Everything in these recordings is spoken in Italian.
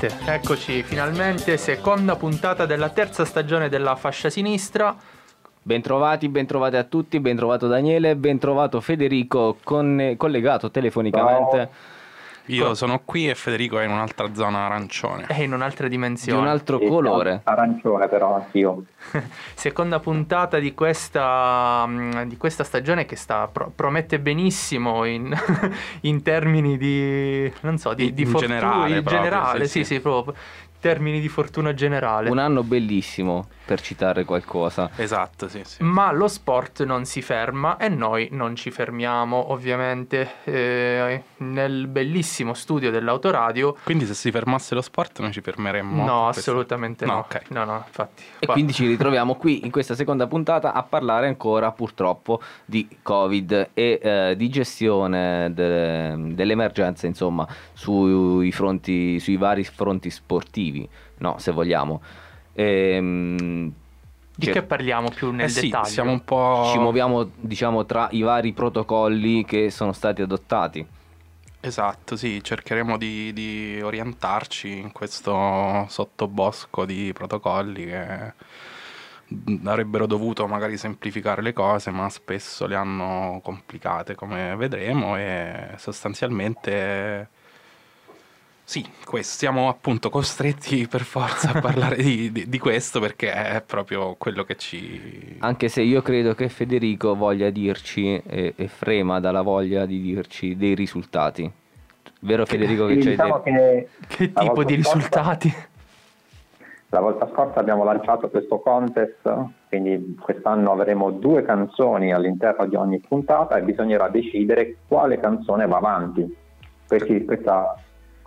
parte, eccoci finalmente, seconda puntata della terza stagione della fascia sinistra. Bentrovati, bentrovati a tutti, bentrovato Daniele, bentrovato Federico con- collegato telefonicamente Ciao. Io sono qui e Federico è in un'altra zona arancione. È in un'altra di dimensione. un altro colore. Arancione però anch'io. Seconda puntata di questa, mm, di questa stagione che sta, pro- promette benissimo in, in termini di, non so, di, In- di in fortuna generale in proprio, generale, sì, sì. sì, proprio termini di fortuna generale. Un anno bellissimo, per citare qualcosa. Esatto, sì, sì. Ma lo sport non si ferma e noi non ci fermiamo, ovviamente, eh, nel bellissimo studio dell'autoradio. Quindi se si fermasse lo sport noi ci fermeremmo. No, Questo- assolutamente no. No, ok. No, no, infatti. E qua- quindi ci ritroviamo qui in questa seconda puntata a parlare ancora purtroppo di Covid e eh, di gestione de- dell'emergenza, insomma, sui, fronti, sui vari fronti sportivi, no, se vogliamo. Ehm, Di cer- che parliamo più nel Eh sì, dettaglio? siamo un po'... ci muoviamo, diciamo, tra i vari protocolli che sono stati adottati. Esatto, sì, cercheremo di, di orientarci in questo sottobosco di protocolli che avrebbero dovuto magari semplificare le cose, ma spesso le hanno complicate, come vedremo, e sostanzialmente sì, questo, siamo appunto costretti per forza a parlare di, di- di questo perché è proprio quello che ci... Anche se io credo che Federico voglia dirci e, e frema dalla voglia di dirci dei risultati. Vero Federico che Sì, ci hai diciamo detto? che Che tipo di scorsa- risultati? La volta scorsa abbiamo lanciato questo contest, quindi quest'anno avremo due canzoni all'interno di ogni puntata e bisognerà decidere quale canzone va avanti. Questi- questa-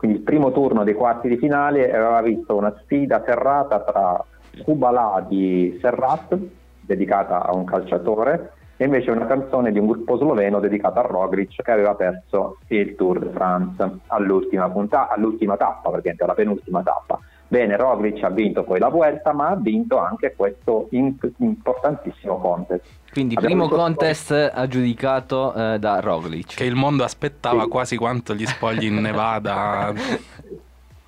quindi il primo turno dei quarti di finale aveva visto una sfida serrata tra Kubala di Serrat, dedicata a un calciatore, e invece una canzone di un gruppo sloveno dedicata a Roglic che aveva perso il Tour de France all'ultima, punta- all'ultima tappa, praticamente alla penultima tappa. Bene, Roglic ha vinto poi la Vuelta, ma ha vinto anche questo importantissimo contest. Quindi Abbiamo primo contest aggiudicato eh, da Roglic. che il mondo aspettava Sì. quasi quanto gli spogli in Nevada.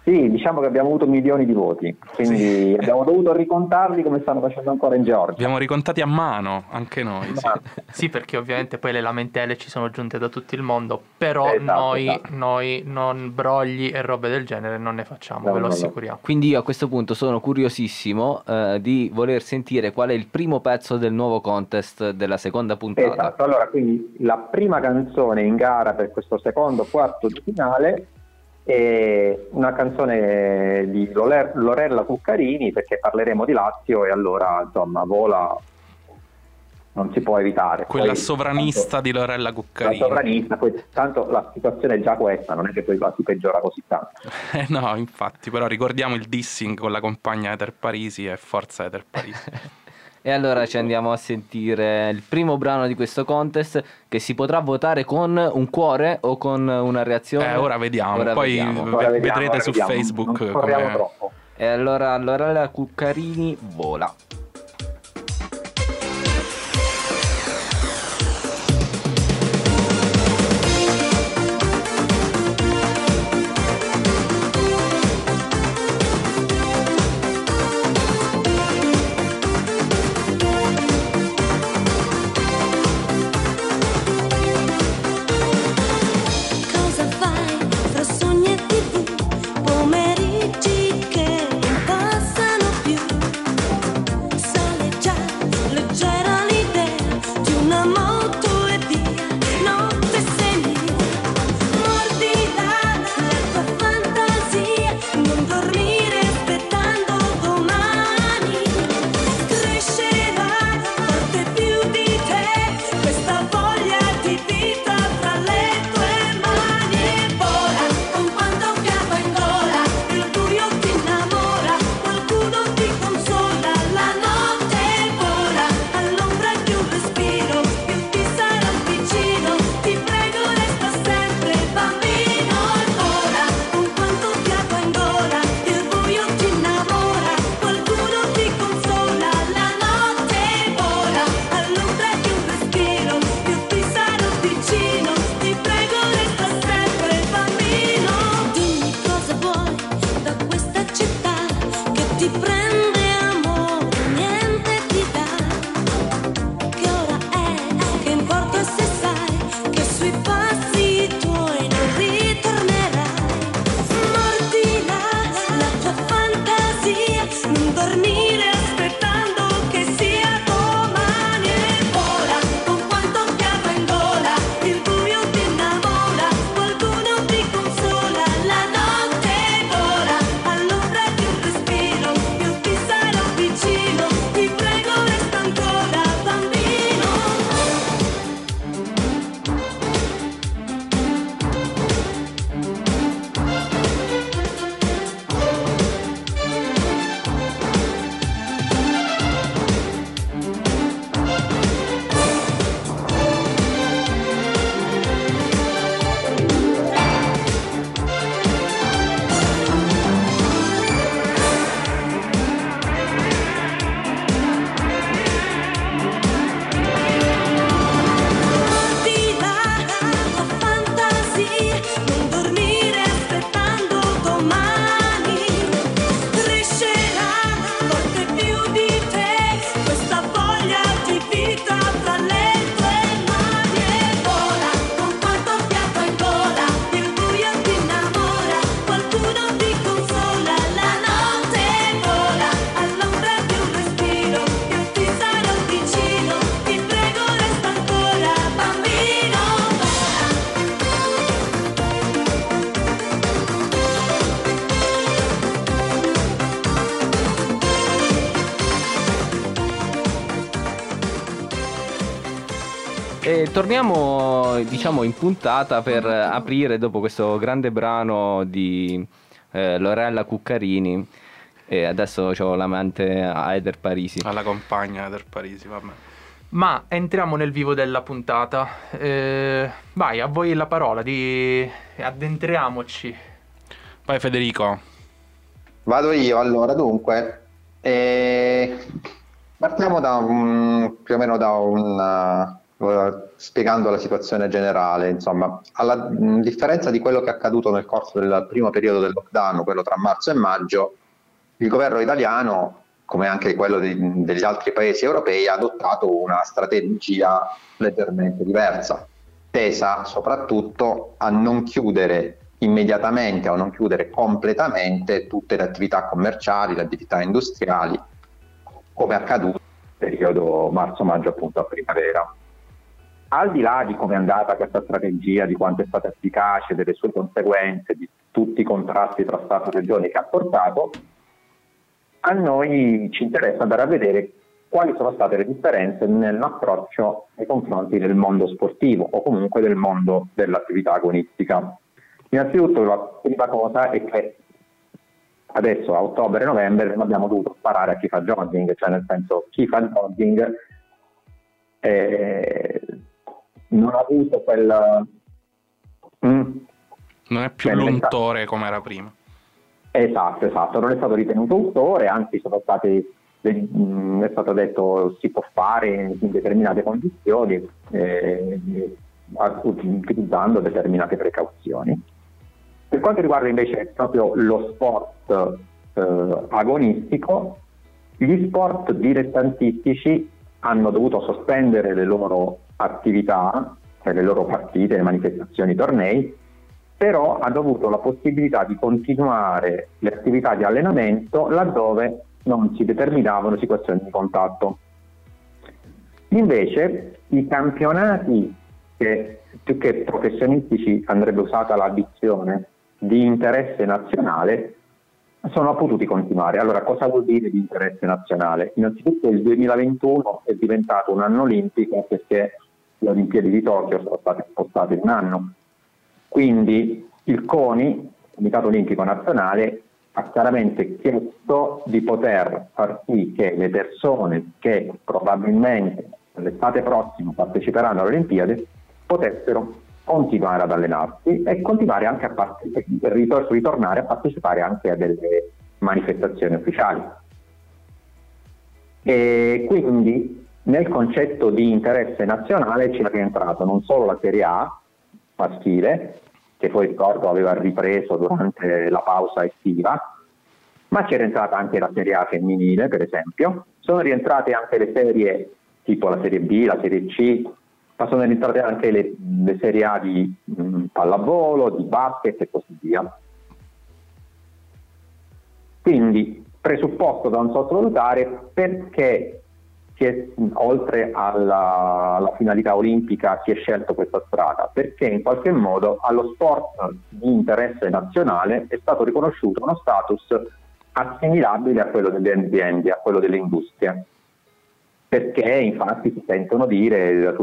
Sì, diciamo che abbiamo avuto milioni di voti, quindi abbiamo dovuto ricontarli come stanno facendo ancora in Georgia. Abbiamo ricontati a mano, anche noi. sì. Ma- Sì, perché ovviamente poi le lamentele ci sono giunte da tutto il mondo, però Esatto, noi, esatto. noi non brogli e robe del genere non ne facciamo, No, ve lo no, no. assicuriamo. Quindi io a questo punto sono curiosissimo eh, di voler sentire qual è il primo pezzo del nuovo contest della seconda puntata. Esatto, allora quindi la prima canzone in gara per questo secondo quarto di finale è una canzone di Lore- Lorella Cuccarini perché parleremo di Lazio e allora insomma vola non si può evitare. Quella Poi, sovranista di Lorella tanto, Cuccarini. La sovranista, poi, tanto la situazione è già questa, non è che poi si peggiora così tanto. Eh no, infatti, però ricordiamo il dissing con la compagna Ether Parisi e Forza Ether Parisi. E allora ci andiamo a sentire il primo brano di questo contest che si potrà votare con un cuore o con una reazione. Eh, ora vediamo, Ora poi vediamo. ve- Ora vediamo, vedrete ora su vediamo. Facebook non come... troppo. E allora, allora la Cuccarini vola. Torniamo diciamo in puntata per aprire dopo questo grande brano di eh, Lorella Cuccarini e adesso ho l'amante Aider Parisi. Alla compagna del Parisi, vabbè. Ma entriamo nel vivo della puntata. Eh, vai, a voi la parola, di... addentriamoci. Vai Federico. Vado io allora, dunque. Eh, partiamo da un, più o meno da un... Uh, spiegando la situazione generale, insomma, alla differenza di quello che è accaduto nel corso del primo periodo del lockdown, quello tra marzo e maggio, il governo italiano, come anche quello di, degli altri paesi europei, ha adottato una strategia leggermente diversa, tesa soprattutto a non chiudere immediatamente o non chiudere completamente tutte le attività commerciali, le attività industriali, come è accaduto nel periodo marzo-maggio appunto a primavera. Al di là di come è andata questa strategia, di quanto è stata efficace, delle sue conseguenze, di tutti i contrasti tra Stato e Regioni che ha portato, a noi ci interessa andare a vedere quali sono state le differenze nell'approccio nei confronti del mondo sportivo o comunque del mondo dell'attività agonistica. Innanzitutto la prima cosa è che adesso a ottobre e novembre non abbiamo dovuto sparare a chi fa jogging, cioè nel senso chi fa jogging eh, non ha avuto quel... Mm. Non è più Beh, l'untore come era prima. Esatto, esatto, non è stato ritenuto autore, anzi sono stati, mh, è stato detto si può fare in, in determinate condizioni eh, utilizzando determinate precauzioni. Per quanto riguarda invece proprio lo sport eh, agonistico, gli sport dilettantistici hanno dovuto sospendere le loro attività, cioè le loro partite, le manifestazioni, i tornei, però hanno avuto la possibilità di continuare le attività di allenamento laddove non si determinavano situazioni di contatto. Invece i campionati che più che professionistici andrebbe usata l'addizione di interesse nazionale sono potuti continuare. Allora, cosa vuol dire di interesse nazionale? Innanzitutto il 2021 è diventato un anno olimpico perché le Olimpiadi di Tokyo sono state spostate un anno. Quindi il CONI, Comitato Olimpico Nazionale, ha chiaramente chiesto di poter far sì che le persone che probabilmente l'estate prossima parteciperanno alle Olimpiadi potessero continuare ad allenarsi e continuare anche a partecipare, ritornare a partecipare anche a delle manifestazioni ufficiali. E quindi nel concetto di interesse nazionale ci è rientrato non solo la Serie A maschile, che poi ricordo aveva ripreso durante la pausa estiva, ma c'è rientrata anche la Serie A femminile, per esempio, sono rientrate anche le serie tipo la Serie B, la Serie C, ma sono rientrate anche le, le Serie A di mh, pallavolo, di basket e così via. Quindi presupposto da non sottovalutare perché è, oltre alla, alla, finalità olimpica si è scelto questa strada? Perché in qualche modo allo sport di interesse nazionale è stato riconosciuto uno status assimilabile a quello delle aziende, a quello delle industrie perché infatti si sentono dire,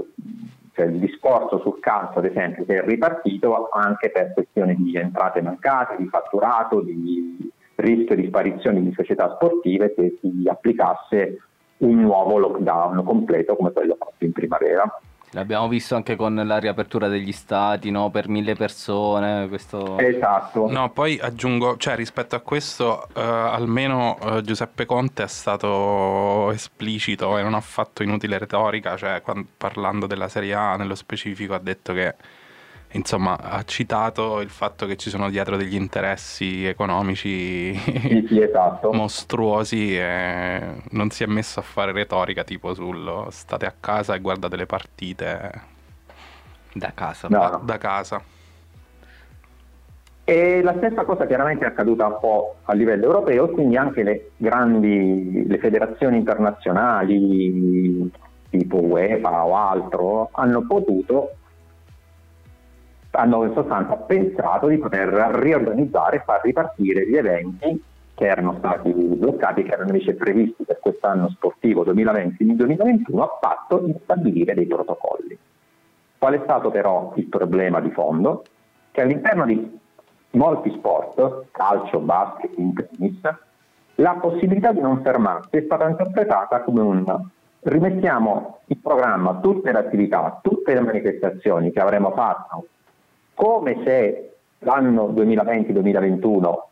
cioè il discorso sul calcio ad esempio che è ripartito anche per questioni di entrate mancate, di fatturato, di rischio di sparizione di società sportive se si applicasse un nuovo lockdown completo come quello fatto in primavera. L'abbiamo visto anche con la riapertura degli stati, no? Per mille persone. Questo... Esatto. No, poi aggiungo, cioè rispetto a questo, eh, almeno eh, Giuseppe Conte è stato esplicito e non ha fatto inutile retorica, cioè quando, parlando della Serie A nello specifico ha detto che insomma ha citato il fatto che ci sono dietro degli interessi economici sì, sì, esatto. mostruosi e non si è messo a fare retorica tipo sul state a casa e guardate le partite da casa. No, da, no. da casa. E la stessa cosa chiaramente è accaduta un po' a livello europeo, quindi anche le grandi le federazioni internazionali tipo UEFA o altro hanno potuto hanno in sostanza pensato di poter riorganizzare e far ripartire gli eventi che erano stati bloccati, che erano invece previsti per quest'anno sportivo 2020-2021, a patto di stabilire dei protocolli. Qual è stato però il problema di fondo? Che all'interno di molti sport, calcio, basket, tennis, la possibilità di non fermarsi è stata interpretata come un rimettiamo in programma tutte le attività, tutte le manifestazioni che avremmo fatto come se l'anno 2020-2021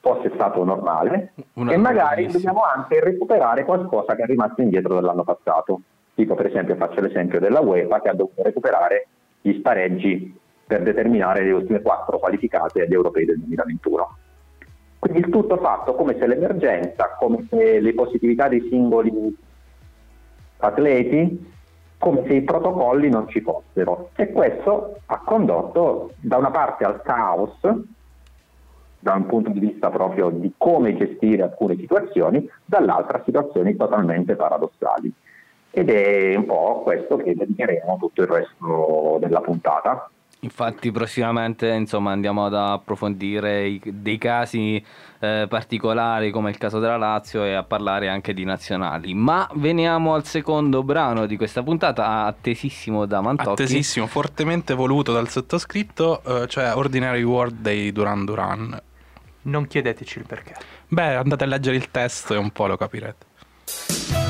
fosse stato normale Una e magari dobbiamo anche recuperare qualcosa che è rimasto indietro dall'anno passato. Tipo per esempio faccio l'esempio della UEFA che ha dovuto recuperare gli spareggi per determinare le ultime quattro qualificate agli europei del 2021. Quindi il tutto fatto come se l'emergenza, come se le positività dei singoli atleti, come se i protocolli non ci fossero. E questo ha condotto da una parte al caos, da un punto di vista proprio di come gestire alcune situazioni, dall'altra a situazioni totalmente paradossali. Ed è un po' questo che dedicheremo tutto il resto della puntata. Infatti prossimamente insomma, andiamo ad approfondire i- dei casi eh, particolari come il caso della Lazio e a parlare anche di nazionali. Ma veniamo al secondo brano di questa puntata, attesissimo da Mantocchi. Attesissimo, fortemente voluto dal sottoscritto, eh, cioè Ordinary World dei Duran Duran. Non chiedeteci il perché. Beh, andate a leggere il testo e un po' lo capirete.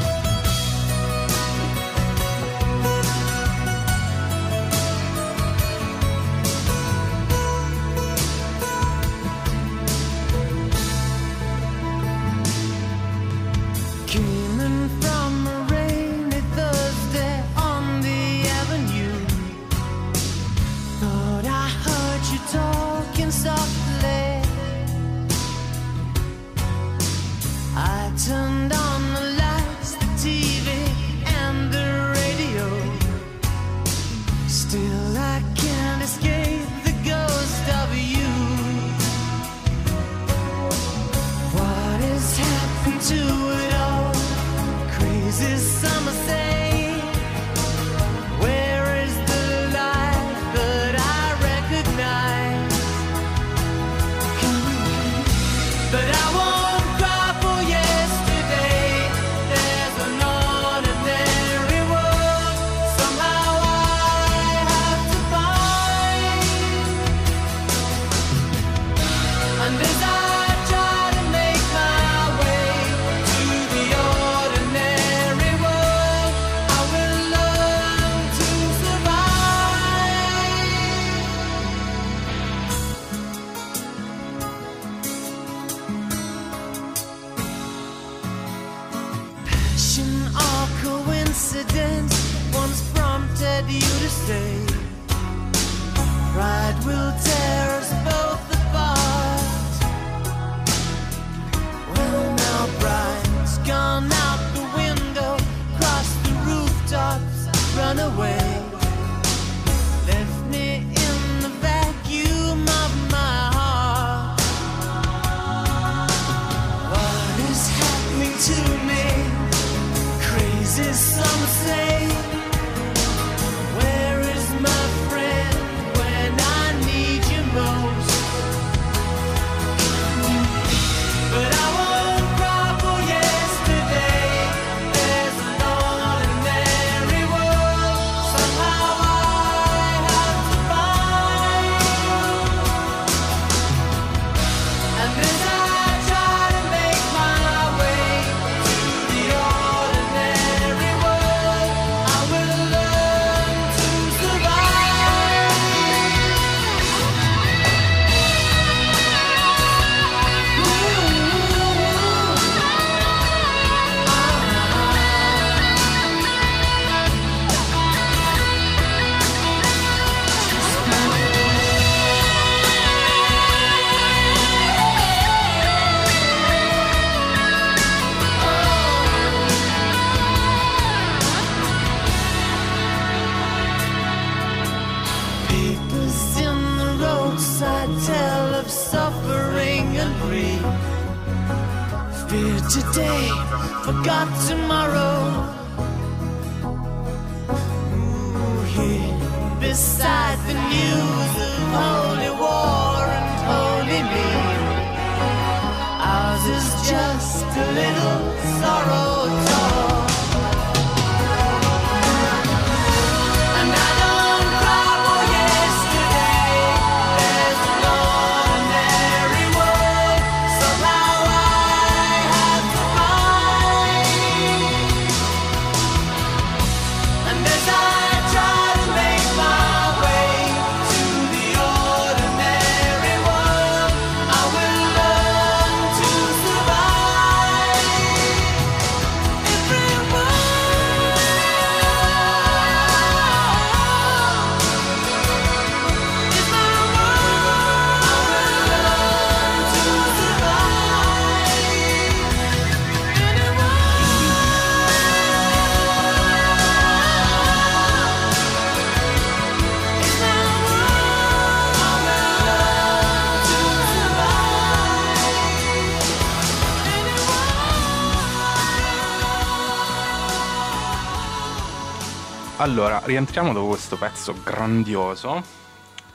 Allora, rientriamo dopo questo pezzo grandioso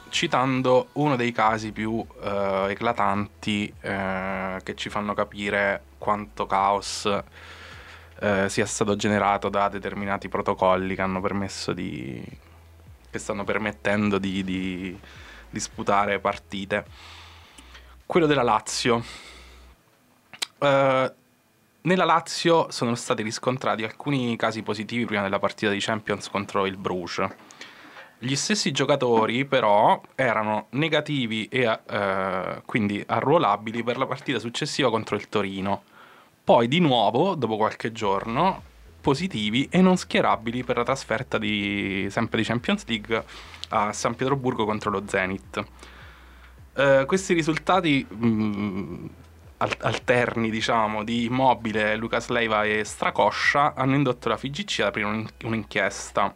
citando uno dei casi più eh, eclatanti eh, che ci fanno capire quanto caos eh, sia stato generato da determinati protocolli che hanno permesso di che stanno permettendo di, di disputare partite. Quello della Lazio. Eh, nella Lazio sono stati riscontrati alcuni casi positivi prima della partita di Champions contro il Bruges. Gli stessi giocatori però erano negativi e eh, quindi arruolabili per la partita successiva contro il Torino. Poi di nuovo, dopo qualche giorno, positivi e non schierabili per la trasferta di, sempre di Champions League a San Pietroburgo contro lo Zenit. Eh, questi risultati mh, al- alterni, diciamo, di Immobile, Lucas Leiva e Stracoscia hanno indotto la FIGC ad aprire un- un'inchiesta.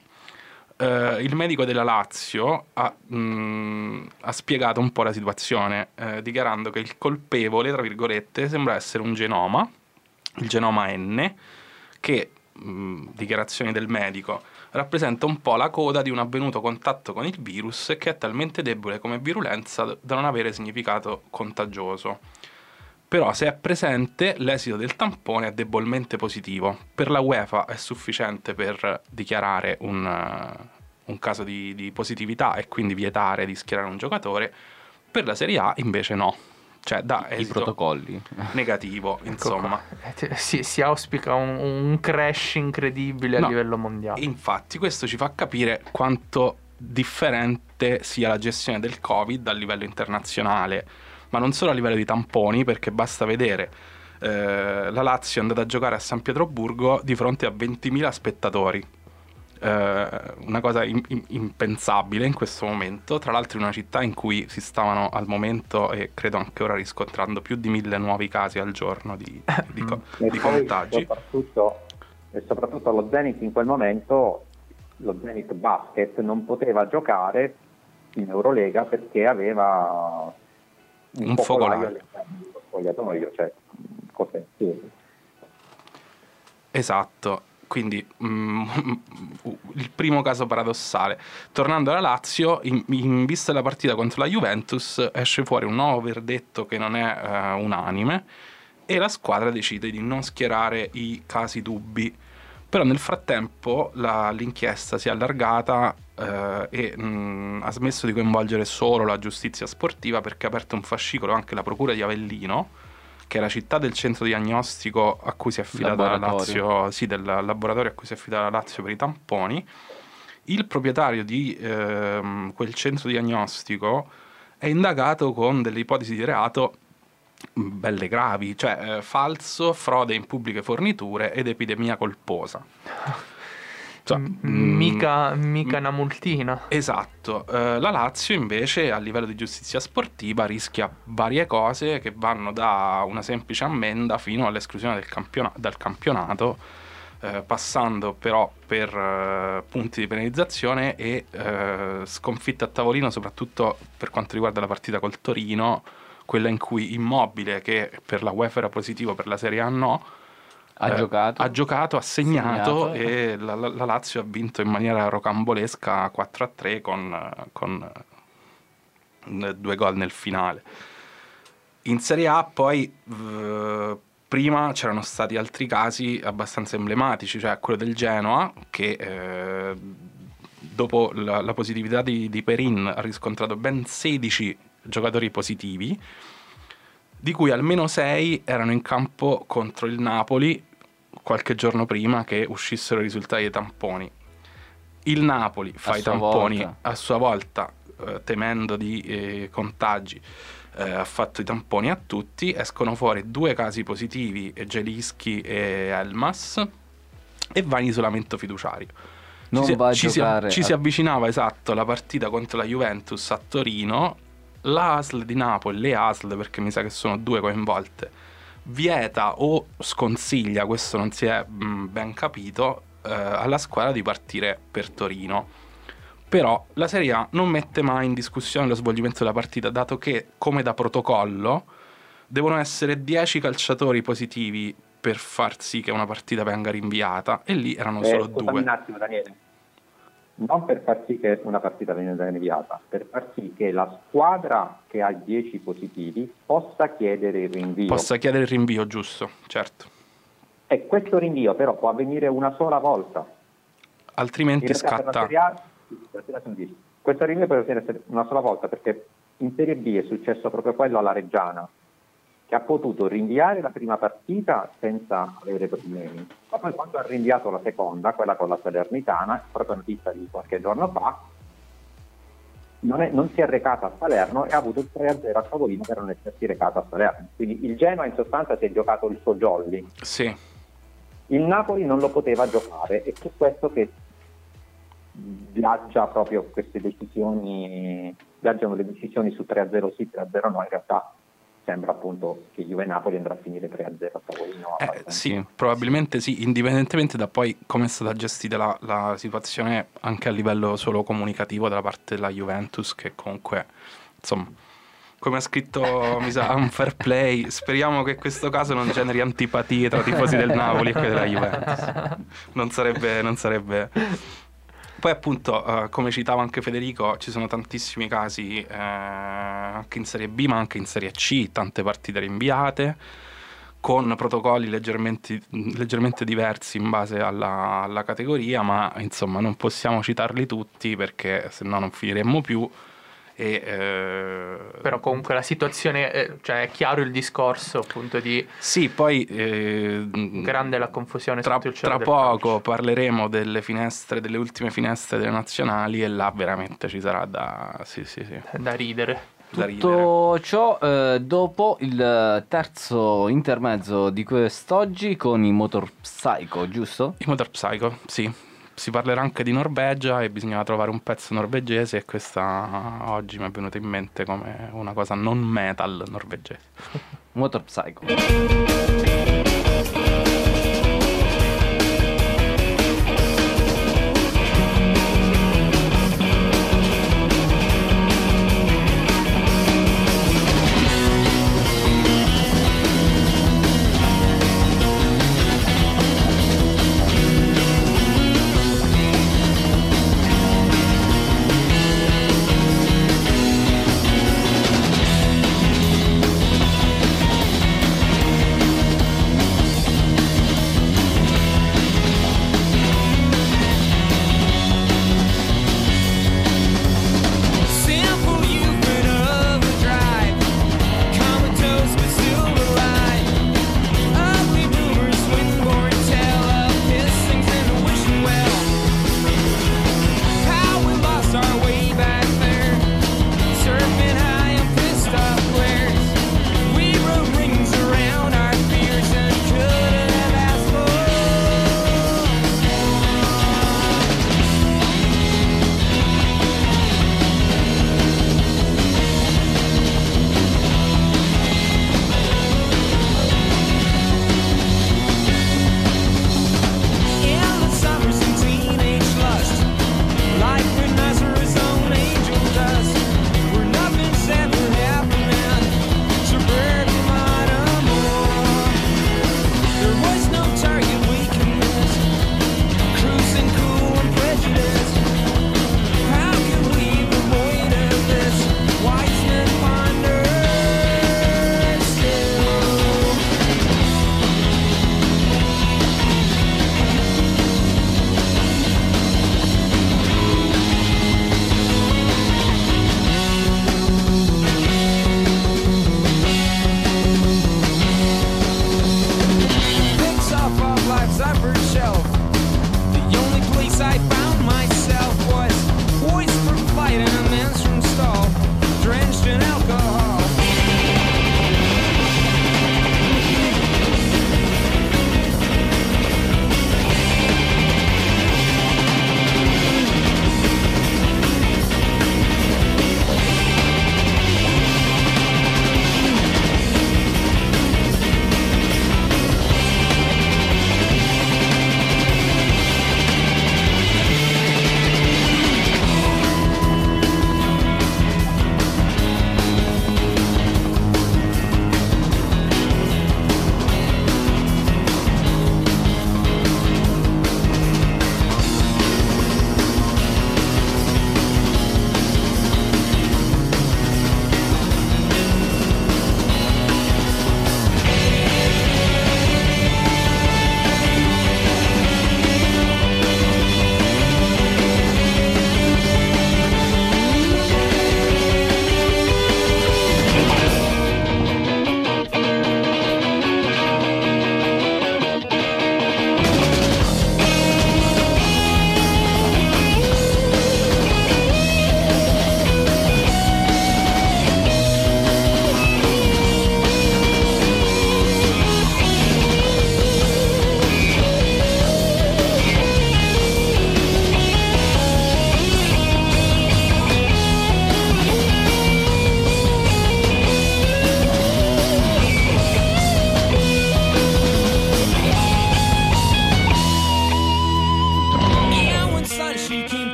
Eh, il medico della Lazio ha, mh, ha spiegato un po' la situazione, eh, dichiarando che il colpevole, tra virgolette, sembra essere un genoma, il genoma N, che, mh, dichiarazioni del medico, rappresenta un po' la coda di un avvenuto contatto con il virus che è talmente debole come virulenza da non avere significato contagioso. Però se è presente, l'esito del tampone è debolmente positivo. Per la UEFA è sufficiente per dichiarare un, eh, un caso di, di positività e quindi vietare di schierare un giocatore. Per la Serie A invece no. Cioè da I protocolli. negativo, Ecco insomma. Eh, Si, si auspica un, un crash incredibile No, a livello mondiale. Infatti, questo ci fa capire quanto differente sia la gestione del Covid a livello internazionale, ma non solo a livello di tamponi, perché basta vedere eh, la Lazio è andata a giocare a San Pietroburgo di fronte a 20.000 spettatori. Eh, una cosa im- im- impensabile in questo momento, tra l'altro in una città in cui si stavano al momento e credo anche ora riscontrando più di mille nuovi casi al giorno di, di co- E di contagi. Soprattutto, e soprattutto lo Zenit in quel momento, lo Zenit Basket non poteva giocare in Eurolega perché aveva un, Un focolaio all'interno dello spogliatoio, cioè cose assurde. Esatto, quindi mm, il primo caso paradossale. Tornando alla Lazio, in, in vista della partita contro la Juventus, esce fuori un nuovo verdetto che non è eh, unanime e la squadra decide di non schierare i casi dubbi. Però nel frattempo la- l'inchiesta si è allargata eh, e mm, ha smesso di coinvolgere solo la giustizia sportiva perché ha aperto un fascicolo anche la procura di Avellino, che è la città del centro diagnostico a cui si è affidata la. Lazio, sì, del laboratorio a cui si è affidata la Lazio per i tamponi. Il proprietario di ehm, quel centro diagnostico è indagato con delle ipotesi di reato mh, belle gravi, cioè eh, falso, frode in pubbliche forniture ed epidemia colposa. Cioè, M- mm, mica, mica una multina. Esatto, Eh, la Lazio invece a livello di giustizia sportiva rischia varie cose che vanno da una semplice ammenda fino all'esclusione del campiona- dal campionato, eh, passando però per eh, punti di penalizzazione e eh, sconfitte a tavolino, soprattutto per quanto riguarda la partita col Torino, quella in cui Immobile, che per la UEFA era positivo, per la Serie A no, Ha eh, giocato. ha giocato, ha segnato, Segnato. e la, la- la Lazio ha vinto in maniera rocambolesca 4-3 con, eh, con, eh, due gol nel finale. In Serie A poi eh, prima c'erano stati altri casi abbastanza emblematici, cioè quello del Genoa che eh, dopo la, la positività di, di Perin ha riscontrato ben 16 giocatori positivi, di cui almeno 6 erano in campo contro il Napoli qualche giorno prima che uscissero i risultati dei tamponi. Il Napoli fa A i tamponi volta. a sua volta, eh, temendo di eh, contagi, eh, ha fatto i tamponi a tutti, escono fuori due casi positivi, Gelischi e Elmas, e va in isolamento fiduciario. Ci si, ci si- ci si avvicinava esatto la partita contro la Juventus a Torino, la ASL di Napoli, le ASL perché mi sa che sono due coinvolte, vieta o sconsiglia, questo non si è mh, ben capito, eh, alla squadra di partire per Torino. Però la Serie A non mette mai in discussione lo svolgimento della partita, dato che, come da protocollo, devono essere 10 calciatori positivi per far sì che una partita venga rinviata, e lì erano Eh, solo due. un attimo Daniele, non per far sì che una partita venga rinviata, per far sì che la squadra che ha 10 positivi possa chiedere il rinvio. Possa chiedere il rinvio, giusto, certo. E questo rinvio però può avvenire una sola volta. Altrimenti scatta. A, sì, per la Serie A sono 10. Questo rinvio può avvenire una sola volta perché in Serie B è successo proprio quello alla Reggiana, che ha potuto rinviare la prima partita senza avere problemi. Ma poi quando ha rinviato la seconda, quella con la Salernitana, proprio notizia di qualche giorno fa, non, è- non si è recata a Salerno e ha avuto il 3-0 a Cavolino per non essersi recata a Salerno. Quindi il Genoa in sostanza si è giocato il suo jolly. Sì, Il Napoli non lo poteva giocare e su questo che viaggia proprio queste decisioni, viaggiano le decisioni su 3-0 sì, 3-0 no, in realtà sembra appunto che Juve Napoli andrà a finire 3-0 a Tavolino. Eh, sì, probabilmente sì, indipendentemente da poi come è stata gestita la, la situazione anche a livello solo comunicativo da parte della Juventus, che comunque, insomma, come ha scritto mi sa, un fair play, speriamo che questo caso non generi antipatie tra tifosi del Napoli e quelli della Juventus. Non sarebbe... Non sarebbe... Poi appunto, eh, come citava anche Federico, ci sono tantissimi casi eh, anche in Serie B, ma anche in Serie C, tante partite rinviate, con protocolli leggermente, leggermente diversi in base alla, alla categoria, ma insomma non possiamo citarli tutti perché se no non finiremmo più. E, eh, Però comunque la situazione, eh, cioè è chiaro il discorso appunto di sì, poi eh, grande la confusione tra, sotto il cielo tra poco calcio. parleremo delle finestre, delle ultime finestre delle nazionali e là veramente ci sarà da, sì, sì, sì, da ridere. da ridere. Tutto ciò eh, dopo il terzo intermezzo di quest'oggi con i Motor Psycho, giusto? I Motor Psycho, sì. Si parlerà anche di Norvegia e bisognava trovare un pezzo norvegese e questa oggi mi è venuta in mente come una cosa non metal norvegese. Motor Psycho.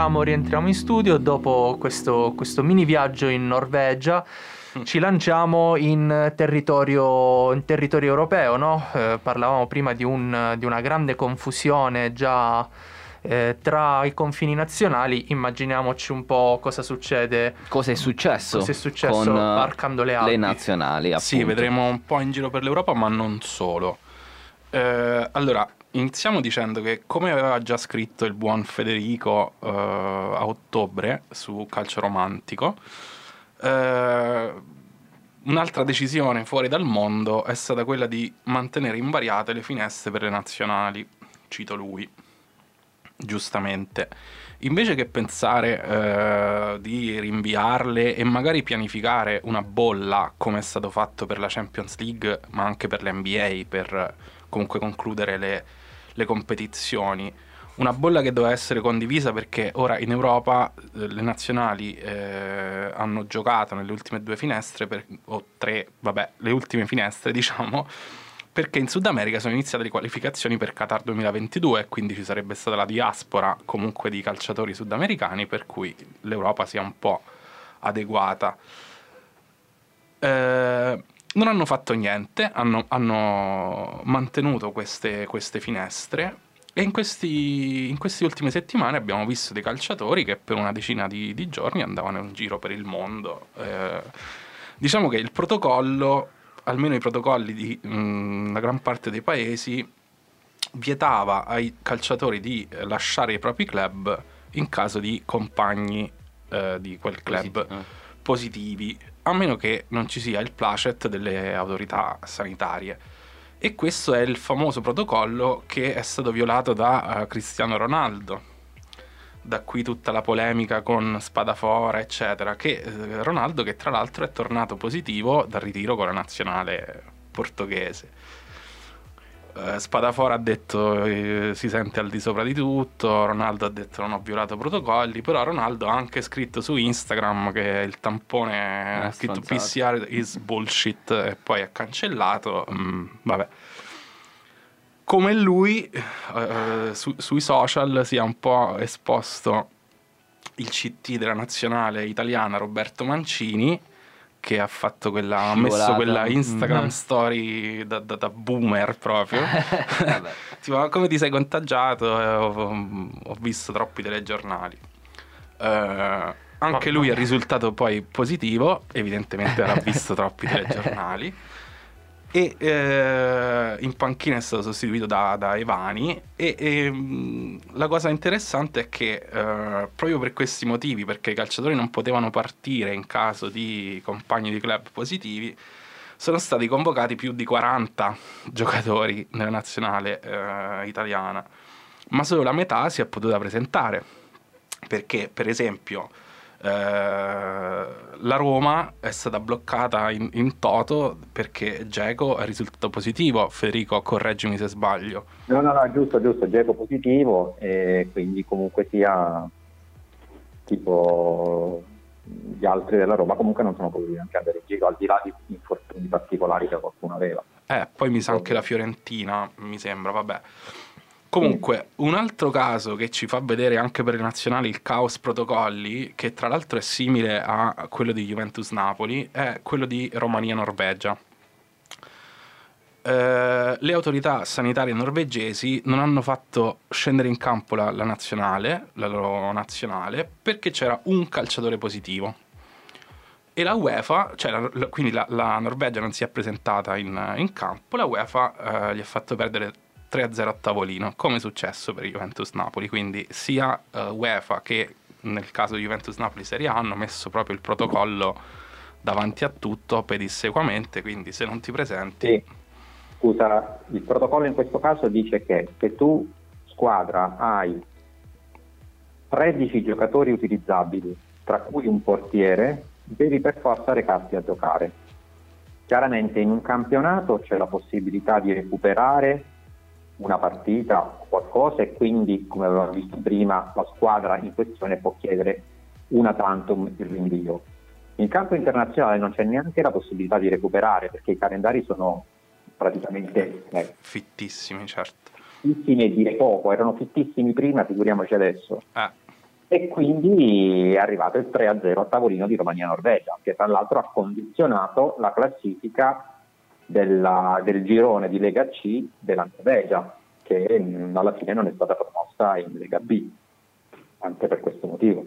Rientriamo, rientriamo in studio dopo questo, questo mini viaggio in Norvegia. Ci lanciamo in territorio, in territorio europeo, no? Eh, parlavamo prima di, un- di una grande confusione già eh, tra i confini nazionali. Immaginiamoci un po' cosa succede, Cosa è successo? cosa è successo con eh, varcando le Alpi. le nazionali? Sì, appunto. vedremo un po' in giro per l'Europa, ma non solo. Eh, allora, iniziamo dicendo che, come aveva già scritto il buon Federico eh, a ottobre su Calcio Romantico, eh, un'altra decisione fuori dal mondo è stata quella di mantenere invariate le finestre per le nazionali. Cito lui, giustamente. Invece che pensare eh, di rinviarle e magari pianificare una bolla come è stato fatto per la Champions League, ma anche per l'NBA, per comunque concludere le, le competizioni, una bolla che doveva essere condivisa perché ora in Europa eh, le nazionali eh, hanno giocato nelle ultime due finestre, per- o tre, vabbè, le ultime finestre diciamo, perché in Sud America sono iniziate le qualificazioni per Qatar 2022 e quindi ci sarebbe stata la diaspora comunque di calciatori sudamericani per cui l'Europa sia un po' adeguata. Eh, non hanno fatto niente, hanno, hanno mantenuto queste, queste finestre e in, questi, in queste ultime settimane abbiamo visto dei calciatori che per una decina di, di giorni andavano in giro per il mondo. Eh, diciamo che il protocollo, almeno i protocolli di mm, una gran parte dei paesi, vietava ai calciatori di lasciare i propri club in caso di compagni eh, di quel club eh. positivi, a meno che non ci sia il placet delle autorità sanitarie. E questo è il famoso protocollo che è stato violato da eh, Cristiano Ronaldo. Da qui tutta la polemica con Spadafora, eccetera. Che eh, Ronaldo, che tra l'altro è tornato positivo dal ritiro con la nazionale portoghese. Eh, Spadafora ha detto eh, si sente al di sopra di tutto, Ronaldo ha detto non ho violato protocolli, però Ronaldo ha anche scritto su Instagram che il tampone Una ha scritto. PCR is bullshit e poi ha cancellato, mm, vabbè. Come lui eh, su- sui social si è un po' esposto il CT della nazionale italiana Roberto Mancini che ha fatto quella ha messo quella Instagram Mm. story da, da- da boomer proprio. Tipo "Ma come ti sei contagiato? Eh, ho, ho visto troppi telegiornali. Eh, anche lui è risultato poi positivo evidentemente avrà visto troppi telegiornali e eh, in panchina è stato sostituito da, da Evani e, e, mh, la cosa interessante è che eh, proprio per questi motivi, perché i calciatori non potevano partire in caso di compagni di club positivi, sono stati convocati più di 40 giocatori nella nazionale eh, italiana, ma solo la metà si è potuta presentare, perché per esempio la Roma è stata bloccata in, in toto perché Geco è risultato positivo. Federico, correggimi se sbaglio. No, no, no, giusto, giusto, Geco positivo e quindi comunque sia tipo gli altri della Roma comunque non sono potuti anche andare in giro al di là di infortuni particolari che qualcuno aveva. Eh, poi mi sa anche la Fiorentina, mi sembra, vabbè. Comunque, un altro caso che ci fa vedere anche per le nazionali il caos protocolli, che tra l'altro è simile a quello di Juventus-Napoli, è quello di Romania-Norvegia. Eh, le autorità sanitarie norvegesi non hanno fatto scendere in campo la, la nazionale, la loro nazionale, perché c'era un calciatore positivo. E la UEFA, cioè la- la- quindi la, la Norvegia non si è presentata in, in campo, la UEFA eh, gli ha fatto perdere 3-0 a tavolino, come è successo per Juventus Napoli. Quindi sia eh, UEFA che nel caso di Juventus Napoli Serie A hanno messo proprio il protocollo davanti a tutto pedissequamente, quindi se non ti presenti... Sì. Scusa, il protocollo in questo caso dice che se tu squadra hai 13 giocatori utilizzabili, tra cui un portiere, devi per forza recarti a giocare. Chiaramente in un campionato c'è la possibilità di recuperare una partita o qualcosa e quindi, come avevamo visto prima, la squadra in questione può chiedere una tantum di rinvio. In campo internazionale non c'è neanche la possibilità di recuperare perché i calendari sono praticamente eh, Fittissimi, certo. fittissimi e dire poco, erano fittissimi prima, figuriamoci adesso. Eh, e quindi è arrivato il 3-0 a tavolino di Romania-Norvegia, che tra l'altro ha condizionato la classifica della- del girone di Lega C della Norvegia, che mh, alla fine non è stata promossa in Lega B, anche per questo motivo.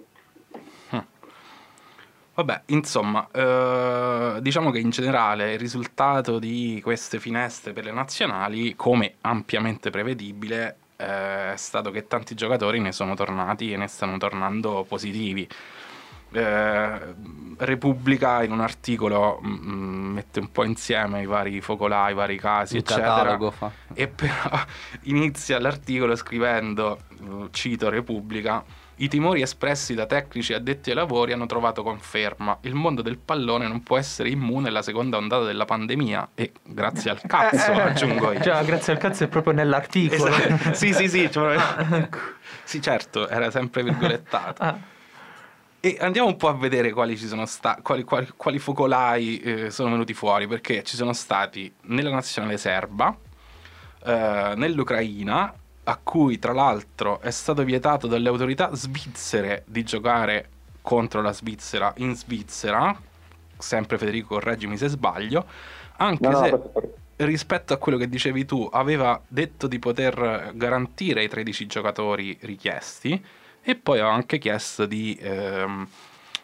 Vabbè, insomma, eh, diciamo che in generale il risultato di queste finestre per le nazionali, come ampiamente prevedibile, eh, è stato che tanti giocatori ne sono tornati e ne stanno tornando positivi. Eh, Repubblica in un articolo mm, mette un po' insieme i vari focolai, i vari casi, Un eccetera. E però inizia l'articolo scrivendo, eh, cito Repubblica, i timori espressi da tecnici addetti ai lavori hanno trovato conferma. Il mondo del pallone non può essere immune alla seconda ondata della pandemia e grazie al cazzo, Eh, eh, aggiungo io. Già, grazie al cazzo è proprio nell'articolo. Esatto. sì, sì, sì, cioè, sì, certo, era sempre virgolettato. E andiamo un po' a vedere quali ci sono stati, quali, quali- quali focolai eh, sono venuti fuori, perché ci sono stati nella nazionale serba, eh, nell'Ucraina, a cui tra l'altro è stato vietato dalle autorità svizzere di giocare contro la Svizzera in Svizzera, sempre Federico correggimi se sbaglio, anche No, no, se questo- rispetto a quello che dicevi tu, aveva detto di poter garantire i 13 giocatori richiesti e poi ha anche chiesto di, ehm,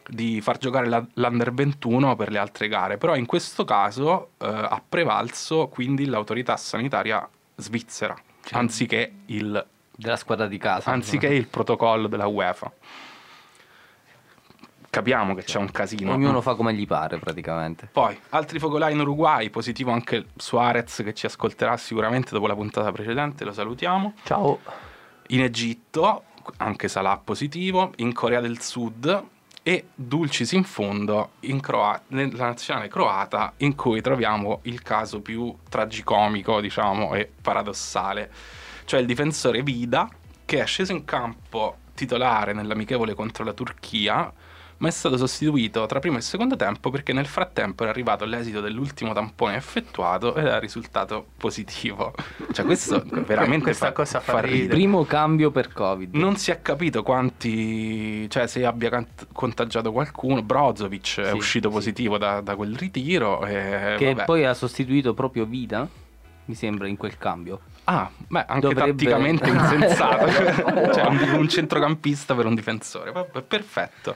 di far giocare la- l'Under 21 per le altre gare. Però in questo caso eh, ha prevalso quindi l'autorità sanitaria svizzera, anziché il, Della squadra di casa. anziché il protocollo della UEFA. Capiamo che c'è un casino. Ognuno fa come gli pare praticamente. Poi, altri focolai in Uruguay, positivo anche Suarez che ci ascolterà sicuramente dopo la puntata precedente, lo salutiamo. ciao. In Egitto, anche Salah positivo, in Corea del Sud e Dulcis in fondo in Croa- nella nazionale croata in cui troviamo il caso più tragicomico, diciamo, e paradossale, cioè il difensore Vida che è sceso in campo titolare nell'amichevole contro la Turchia ma è stato sostituito tra primo e secondo tempo perché nel frattempo era arrivato l'esito dell'ultimo tampone effettuato ed era risultato positivo. Cioè questo veramente Questa fa, cosa fa fa ridere. ridere. Primo cambio per Covid. Non si è capito quanti, cioè se abbia cant- contagiato qualcuno. Brozovic è Sì, uscito sì. positivo da, da quel ritiro. E, che vabbè. poi ha sostituito proprio Vida, mi sembra, in quel cambio. Ah, beh, anche Dovrebbe- tatticamente insensato. cioè un, un centrocampista per un difensore. Vabbè, perfetto.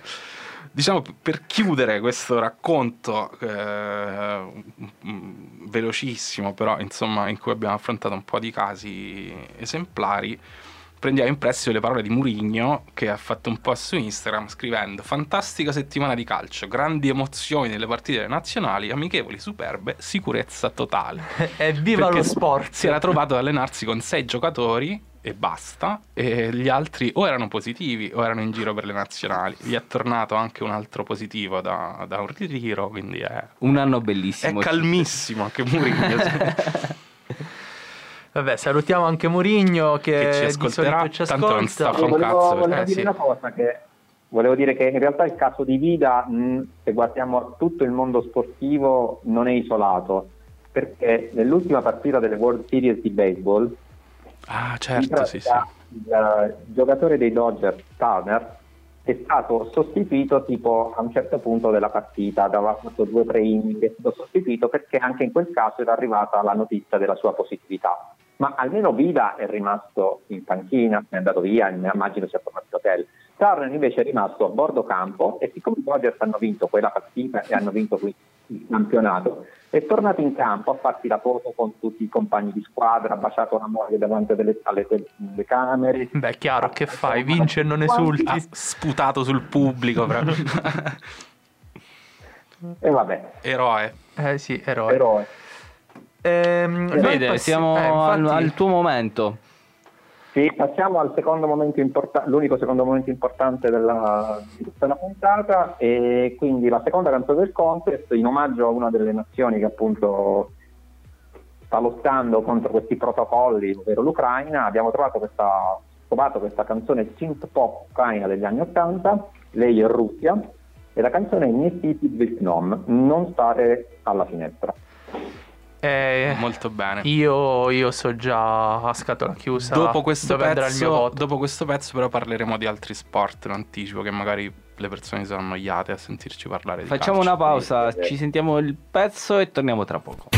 Diciamo per chiudere questo racconto eh, mm, velocissimo, però insomma, in cui abbiamo affrontato un po' di casi esemplari, prendiamo in prestito le parole di Murigno che ha fatto un post su Instagram scrivendo fantastica settimana di calcio, grandi emozioni nelle partite nazionali, amichevoli superbe, sicurezza totale. Evviva Perché lo sport. Si era trovato ad allenarsi con sei giocatori e basta, e gli altri o erano positivi o erano in giro per le nazionali. Gli è tornato anche un altro positivo da, da un ritiro, quindi è, Un anno è bellissimo. calmissimo anche Mourinho. Vabbè, salutiamo anche Murigno che, Che ci ascolterà, ci tanto non ascolta. sta fa un cazzo, volevo eh, dire sì. una cosa che volevo dire che in realtà il caso di Vida, mh, se guardiamo a tutto il mondo sportivo, non è isolato, perché nell'ultima partita delle World Series di baseball, ah, in certo, sì, sì. pratica il eh, giocatore dei Dodgers, Turner, è stato sostituito tipo a un certo punto della partita, aveva fatto due o tre inning, è stato sostituito perché anche in quel caso era arrivata la notizia della sua positività. Ma almeno Vida è rimasto in panchina, è andato via, immagino sia tornato all'hotel. Turner invece è rimasto a bordo campo e siccome i Dodgers hanno vinto quella partita e hanno vinto quindi il campionato, è tornato in campo a farsi la foto con tutti i compagni di squadra, ha baciato la moglie davanti alle, alle telecamere. Beh, chiaro, che fai? Vince e non esulti. Ha sputato sul pubblico, proprio. E vabbè, eroe. Eh sì, eroe. però Ehm, Vede, passi- siamo eh, al, infatti- al tuo momento. Sì, passiamo al secondo momento importante, l'unico secondo momento importante della, di tutta la puntata e quindi la seconda canzone del contest in omaggio a una delle nazioni che appunto sta lottando contro questi protocolli, ovvero l'Ucraina, abbiamo trovato questa, trovato questa canzone synth pop ucraina degli anni 80, lei è Russia e la canzone è Nesiti Vietnam, non stare alla finestra. Eh, Molto bene. io, io so già a scatola chiusa Dopo questo, dove andrà il mio pezzo, voto. dopo questo pezzo però parleremo di altri sport in anticipo che magari le persone sono annoiate a sentirci parlare di Facciamo una pausa, ci sentiamo il pezzo e torniamo tra poco.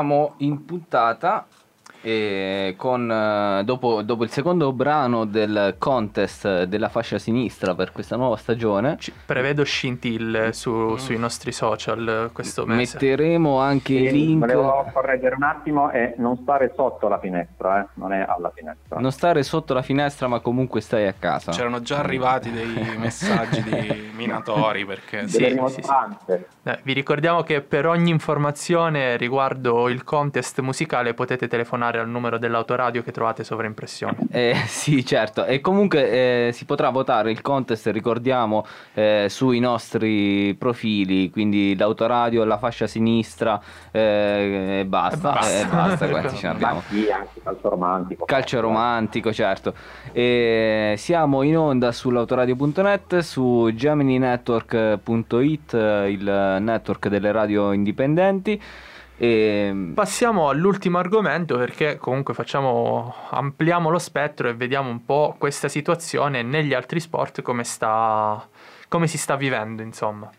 Rientriamo in puntata con, eh, dopo, dopo il secondo brano del contest della fascia sinistra per questa nuova stagione. Ci- prevedo scintille su- sui nostri social questo mese. Metteremo anche i Sì, link. Volevo correggere un attimo e non stare sotto la finestra, eh, non è alla finestra. Non stare sotto la finestra, ma comunque stai a casa. C'erano già arrivati dei messaggi di minatori perché Sì, sì, sì. Eh, vi ricordiamo che per ogni informazione riguardo il contest musicale potete telefonare al numero dell'autoradio che trovate sovraimpressione. Eh, sì, certo. E comunque eh, si potrà votare il contest, ricordiamo, eh, sui nostri profili, quindi l'autoradio, la fascia sinistra eh, e basta. E basta. Eh, basta, sì, anche calcio romantico. Calcio romantico, certo. E siamo in onda sull'autoradio.net, su gemininetwork.it, eh, il network delle radio indipendenti. E Passiamo all'ultimo argomento perché comunque facciamo, ampliamo lo spettro e vediamo un po' questa situazione negli altri sport come sta, come si sta vivendo, insomma.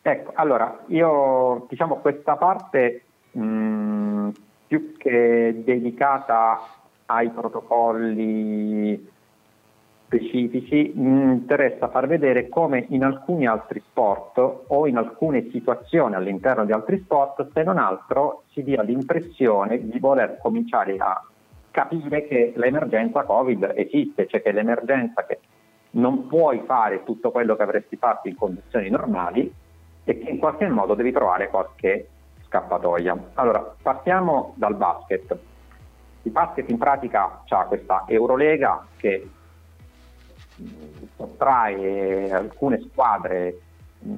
Ecco, allora, io diciamo questa parte mh, più che dedicata ai protocolli specifici, mi interessa far vedere come in alcuni altri sport o in alcune situazioni all'interno di altri sport, se non altro, si dia l'impressione di voler cominciare a capire che l'emergenza Covid esiste, cioè che l'emergenza che non puoi fare tutto quello che avresti fatto in condizioni normali e che in qualche modo devi trovare qualche scappatoia. Allora, partiamo dal basket. Il basket in pratica ha questa Eurolega che sottrae alcune squadre mh,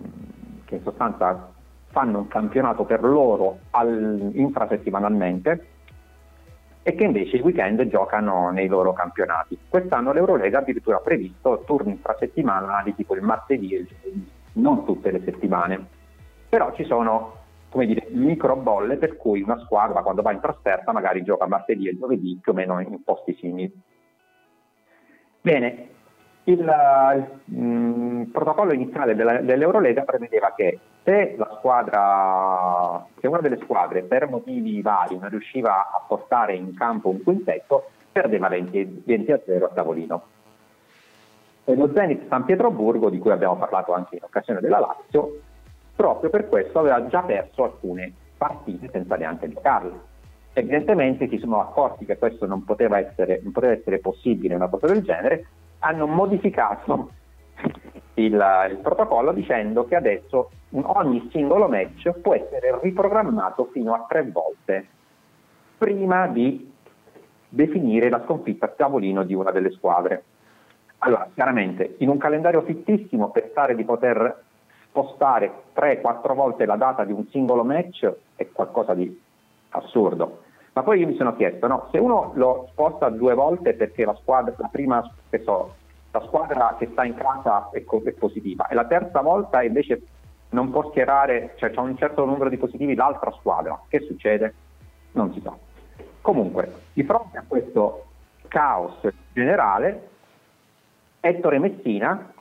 che in sostanza fanno un campionato per loro al- infrasettimanalmente e che invece i weekend giocano nei loro campionati. Quest'anno l'Eurolega addirittura ha previsto turni infrasettimanali tipo il martedì e il giovedì, non tutte le settimane. Però ci sono come dire, micro bolle per cui una squadra quando va in trasferta magari gioca martedì e giovedì più o meno in posti simili. Bene, il eh, mh, protocollo iniziale della- dell'Eurolega prevedeva che se squadra, se una delle squadre per motivi vari non riusciva a portare in campo un quintetto, perdeva 20, 20 a 0 a tavolino. E lo Zenit San Pietroburgo, di cui abbiamo parlato anche in occasione della Lazio, proprio per questo aveva già perso alcune partite senza neanche giocarle. Evidentemente si sono accorti che questo non poteva essere, non poteva essere possibile, una cosa del genere, hanno modificato il, il protocollo dicendo che adesso ogni singolo match può essere riprogrammato fino a tre volte prima di definire la sconfitta a tavolino di una delle squadre. Allora, chiaramente, in un calendario fittissimo, pensare di poter spostare 3-4 volte la data di un singolo match è qualcosa di assurdo. Ma poi io mi sono chiesto, no, se uno lo sposta due volte perché la squadra, la prima, che so, la squadra che sta in casa è, è positiva e la terza volta invece non può schierare, cioè c'è un certo numero di positivi l'altra squadra, che succede? Non si sa. Comunque, di fronte a questo caos generale, Ettore Messina,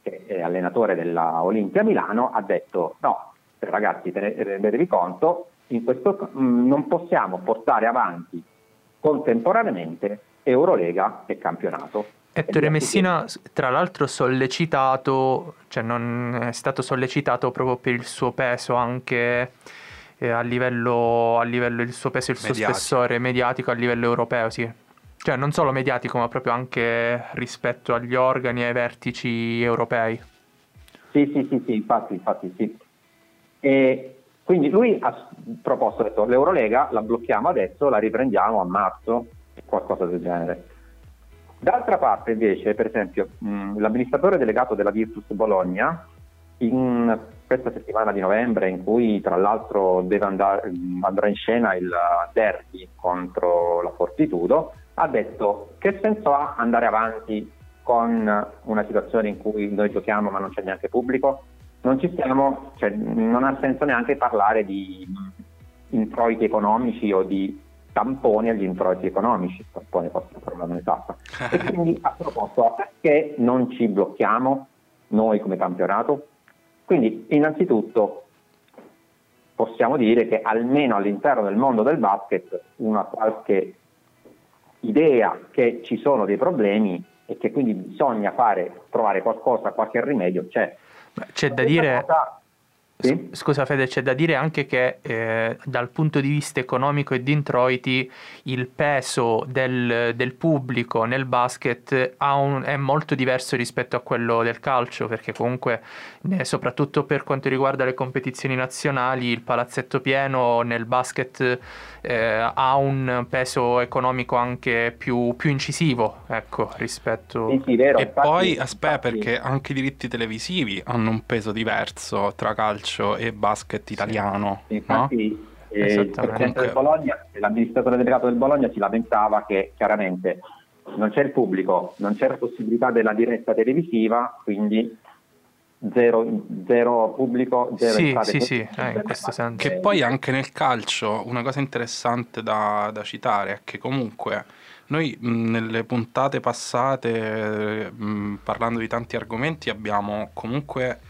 che è allenatore della Olimpia Milano, ha detto no, ragazzi, tene- rendetevi conto, in questo, mh, non possiamo portare avanti contemporaneamente Eurolega e campionato. Ettore Messina, tra l'altro, sollecitato, cioè non è stato sollecitato proprio per il suo peso anche eh, a livello, a livello il suo peso e il suo Mediatico. spessore mediatico a livello europeo, sì. Cioè non solo mediatico, ma proprio anche rispetto agli organi e ai vertici europei. Sì, sì, sì, sì, infatti, infatti sì. E quindi lui ha proposto, ha detto, l'Eurolega la blocchiamo adesso, la riprendiamo a marzo, qualcosa del genere. D'altra parte invece, per esempio, mh, l'amministratore delegato della Virtus Bologna, in questa settimana di novembre, in cui tra l'altro andare, andrà in scena il derby contro la Fortitudo, ha detto che senso ha andare avanti con una situazione in cui noi giochiamo ma non c'è neanche pubblico? Non ci stiamo, cioè, non ha senso neanche parlare di introiti economici o di tamponi agli introiti economici, tampone parola non esatta. E quindi ha proposto perché non ci blocchiamo noi come campionato? Quindi innanzitutto possiamo dire che almeno all'interno del mondo del basket una qualche idea che ci sono dei problemi e che quindi bisogna fare, trovare qualcosa, qualche rimedio c'è. C'è da dire... Sì? Scusa Fede, c'è da dire anche che eh, dal punto di vista economico e di introiti il peso del, del pubblico nel basket ha un- è molto diverso rispetto a quello del calcio, perché comunque eh, soprattutto per quanto riguarda le competizioni nazionali il palazzetto pieno nel basket eh, ha un peso economico anche più, più incisivo, ecco, rispetto... Sì, sì, vero, E infatti- poi aspetta infatti- perché anche i diritti televisivi hanno un peso diverso tra calcio e basket italiano, no? Infatti, eh, il presidente del Bologna, l'amministratore delegato del Bologna si lamentava che chiaramente non c'è il pubblico, non c'è la possibilità della diretta televisiva, quindi zero, zero pubblico, zero Sì, entrate sì, sì, eh, in questo senso. Che poi anche nel calcio una cosa interessante da, da citare è che comunque noi mh, nelle puntate passate, mh, parlando di tanti argomenti, abbiamo comunque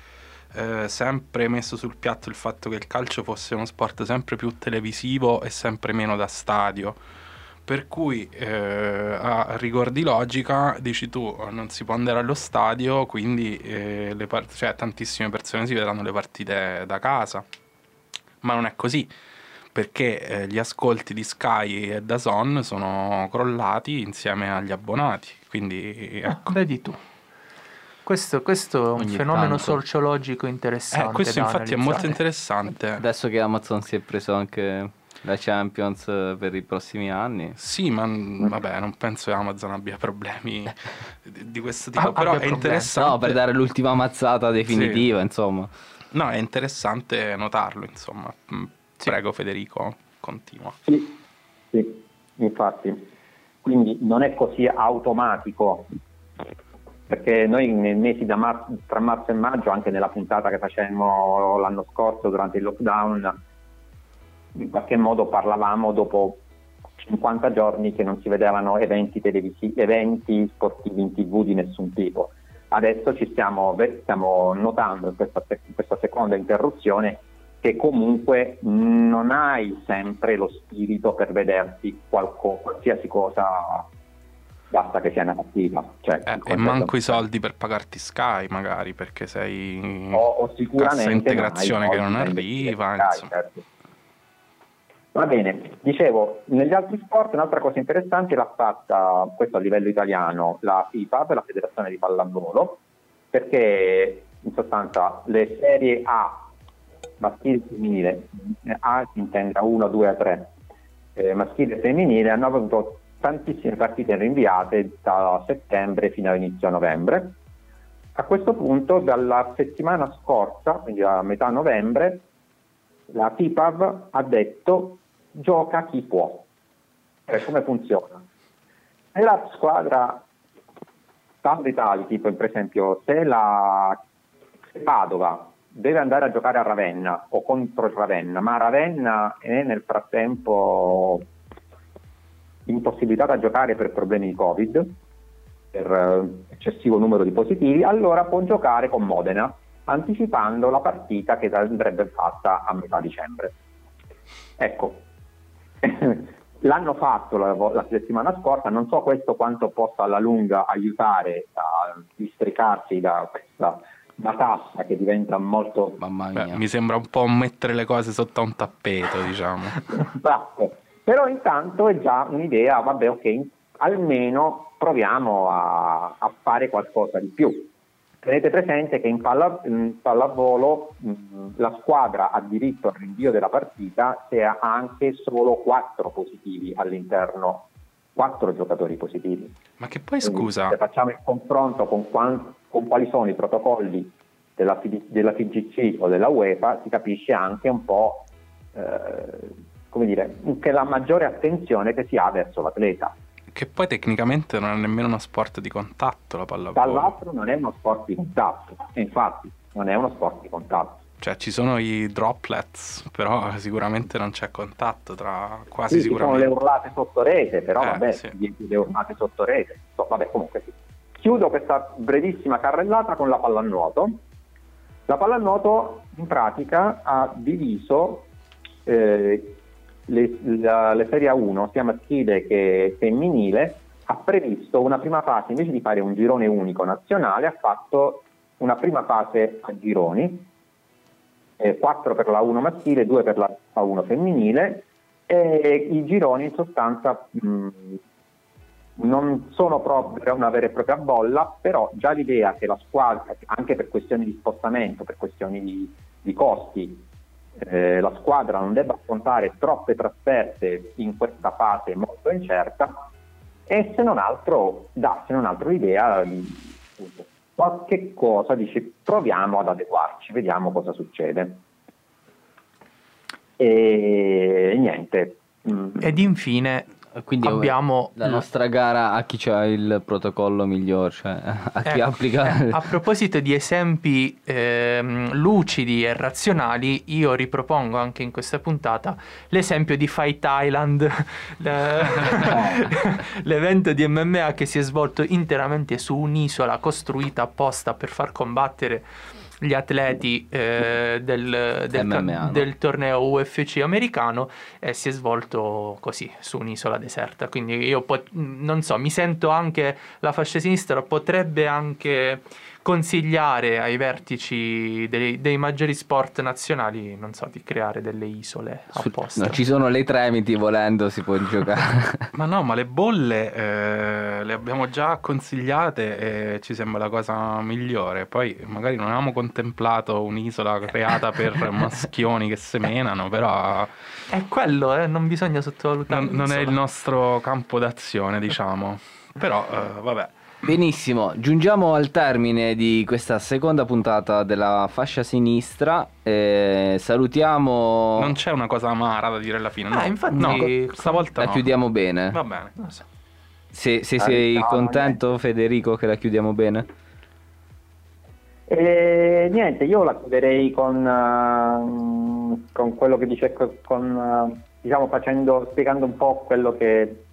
eh, sempre messo sul piatto il fatto che il calcio fosse uno sport sempre più televisivo e sempre meno da stadio. Per cui eh, a rigor di logica dici tu non si può andare allo stadio, quindi eh, le par- cioè, tantissime persone si vedranno le partite da casa. Ma non è così, perché eh, gli ascolti di Sky e da Zon sono crollati insieme agli abbonati. Quindi Ah, ecco. vedi tu. Questo, questo è un Ogni fenomeno tanto. sociologico interessante. Eh, questo da infatti è molto analizzare. interessante. Adesso che Amazon si è preso anche la Champions eh, per i prossimi anni. Sì, ma vabbè, non penso che Amazon abbia problemi di di questo tipo, Ah, però è problemi. interessante. No, per dare l'ultima mazzata definitiva, insomma. No, è interessante notarlo, insomma. Mm, Sì. Prego Federico, continua. Sì, sì, infatti. Quindi non è così automatico, perché noi nei mesi mar- tra marzo e maggio, anche nella puntata che facemmo l'anno scorso durante il lockdown, in qualche modo parlavamo dopo 50 giorni che non si vedevano eventi, televisi- eventi sportivi in tv di nessun tipo. Adesso ci stiamo, stiamo notando in questa, in questa seconda interruzione che comunque non hai sempre lo spirito per vederti qualco- qualsiasi cosa, basta che sia una partita. Cioè, Eh, e manco i soldi per pagarti Sky, magari, perché sei o, o sicuramente cassa integrazione hai che non arriva. insomma. certo. Va bene, dicevo, negli altri sport un'altra cosa interessante l'ha fatta, questo a livello italiano, la FIFA, la Federazione di Pallavolo, perché in sostanza le serie A, maschile e femminile, eh, A si intende 1, 2 a 3, eh, maschile e femminile, hanno avuto tantissime partite rinviate da settembre fino all'inizio novembre. A questo punto, dalla settimana scorsa, quindi a metà novembre, la FIPAV ha detto gioca chi può. Cioè, come funziona? Se la squadra tanti tali, tipo per esempio se la Padova deve andare a giocare a Ravenna o contro Ravenna, ma Ravenna è nel frattempo impossibilitata a giocare per problemi di Covid, per eh, eccessivo numero di positivi, allora può giocare con Modena, anticipando la partita che andrebbe fatta a metà dicembre. Ecco, l'hanno fatto la, la settimana scorsa, non so questo quanto possa alla lunga aiutare a districarsi da questa matassa che diventa molto Mamma Beh, mia. mi sembra un po' mettere le cose sotto un tappeto, diciamo. Esatto. Però intanto è già un'idea, vabbè ok, almeno proviamo a, a fare qualcosa di più. Tenete presente che in, palla- in pallavolo mh, la squadra ha diritto al rinvio della partita se ha anche solo quattro positivi all'interno, quattro giocatori positivi. Ma che poi Quindi, scusa, Se facciamo il confronto con, quan- con quali sono i protocolli della, della FIGC o della UEFA, si capisce anche un po' eh, come dire, che la maggiore attenzione che si ha verso l'atleta. che poi tecnicamente non è nemmeno uno sport di contatto la pallavolo. Dall'altro non è uno sport di contatto, infatti non è uno sport di contatto. Cioè ci sono i droplets, però sicuramente non c'è contatto tra quasi Sì, ci sono sicuramente. le urlate sotto rete, però Eh, vabbè, sì. le urlate sotto rete. So, vabbè, comunque sì. Chiudo questa brevissima carrellata con la pallanuoto. La pallanuoto in pratica ha diviso eh, la- le serie A1, sia maschile che femminile, ha previsto una prima fase, invece di fare un girone unico nazionale, ha fatto una prima fase a gironi, 4 per la 1 maschile, 2 per la A1 femminile e i gironi in sostanza mh, non sono proprio una vera e propria bolla, però già l'idea che la squadra, anche per questioni di spostamento, per questioni di, di costi, eh, la squadra non debba affrontare troppe trasferte in questa fase molto incerta e se non altro dà se non altro l'idea di qualche cosa, dice proviamo ad adeguarci, vediamo cosa succede. E niente. mm, Ed infine Quindi abbiamo la nostra gara a chi ha il protocollo miglior, cioè a chi Eh, applica... eh, a proposito di esempi ehm, lucidi e razionali, io ripropongo anche in questa puntata l'esempio di Fight Island, le- l'evento di MMA che si è svolto interamente su un'isola costruita apposta per far combattere gli atleti eh, del, del, MMA, no? del torneo UFC americano e si è svolto così su un'isola deserta. Quindi io pot- non so, mi sento anche la fascia sinistra potrebbe anche consigliare ai vertici dei, dei maggiori sport nazionali, non so, di creare delle isole apposta. no, ci sono le Tremiti volendo, si può giocare. Ma no, ma le bolle eh, le abbiamo già consigliate e ci sembra la cosa migliore. Poi magari non avevamo contemplato un'isola creata per maschioni che semenano, però È quello, eh, non bisogna sottovalutare. non, non è il nostro campo d'azione, diciamo. Però eh, vabbè. Benissimo, giungiamo al termine di questa seconda puntata della fascia sinistra. Eh, salutiamo. Non c'è una cosa amara da dire alla fine. Ah, no. infatti- no, stavolta La no. chiudiamo bene. Va bene. Non so. Se, se sei contento, Federico, che la chiudiamo bene. E niente, io la chiuderei con, eh, con quello che dice, con, eh, diciamo facendo, spiegando un po' quello che,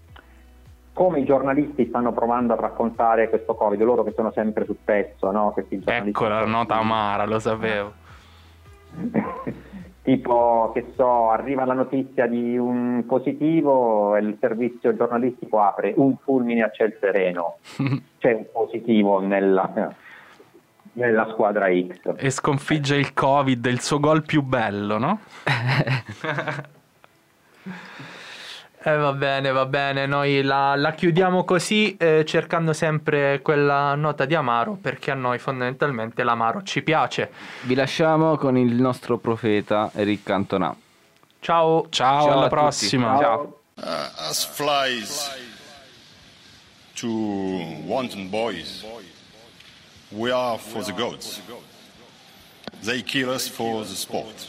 come i giornalisti stanno provando a raccontare questo Covid, loro che sono sempre sul pezzo, no? Questi giornalisti Ecco la nota amara, lo sapevo. tipo che so, arriva la notizia di un positivo e il servizio giornalistico apre un fulmine a ciel sereno, c'è un positivo nella, nella squadra X. E sconfigge il Covid, il suo gol più bello, no? Eh, va bene, va bene, noi la, la chiudiamo così eh, cercando sempre quella nota di amaro perché a noi fondamentalmente l'amaro ci piace. Vi lasciamo con il nostro profeta Eric Cantona. Ciao! Ciao, Ciao alla tutti. prossima. Ciao. Uh, as flies to wanton boys, we are for the gods. They kill us for the sport.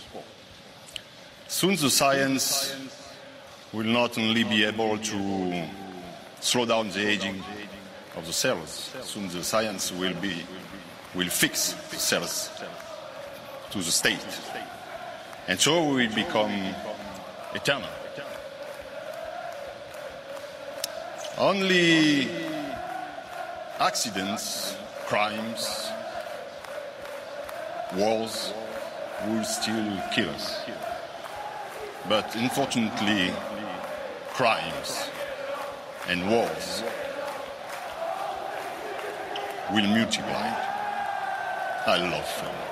Soon the science will not only be able to slow down the aging of the cells. Soon the science will be will fix the cells to the state, and so we will become eternal. Only accidents, crimes, wars will still kill us. But unfortunately, crimes and wars will multiply. I love film.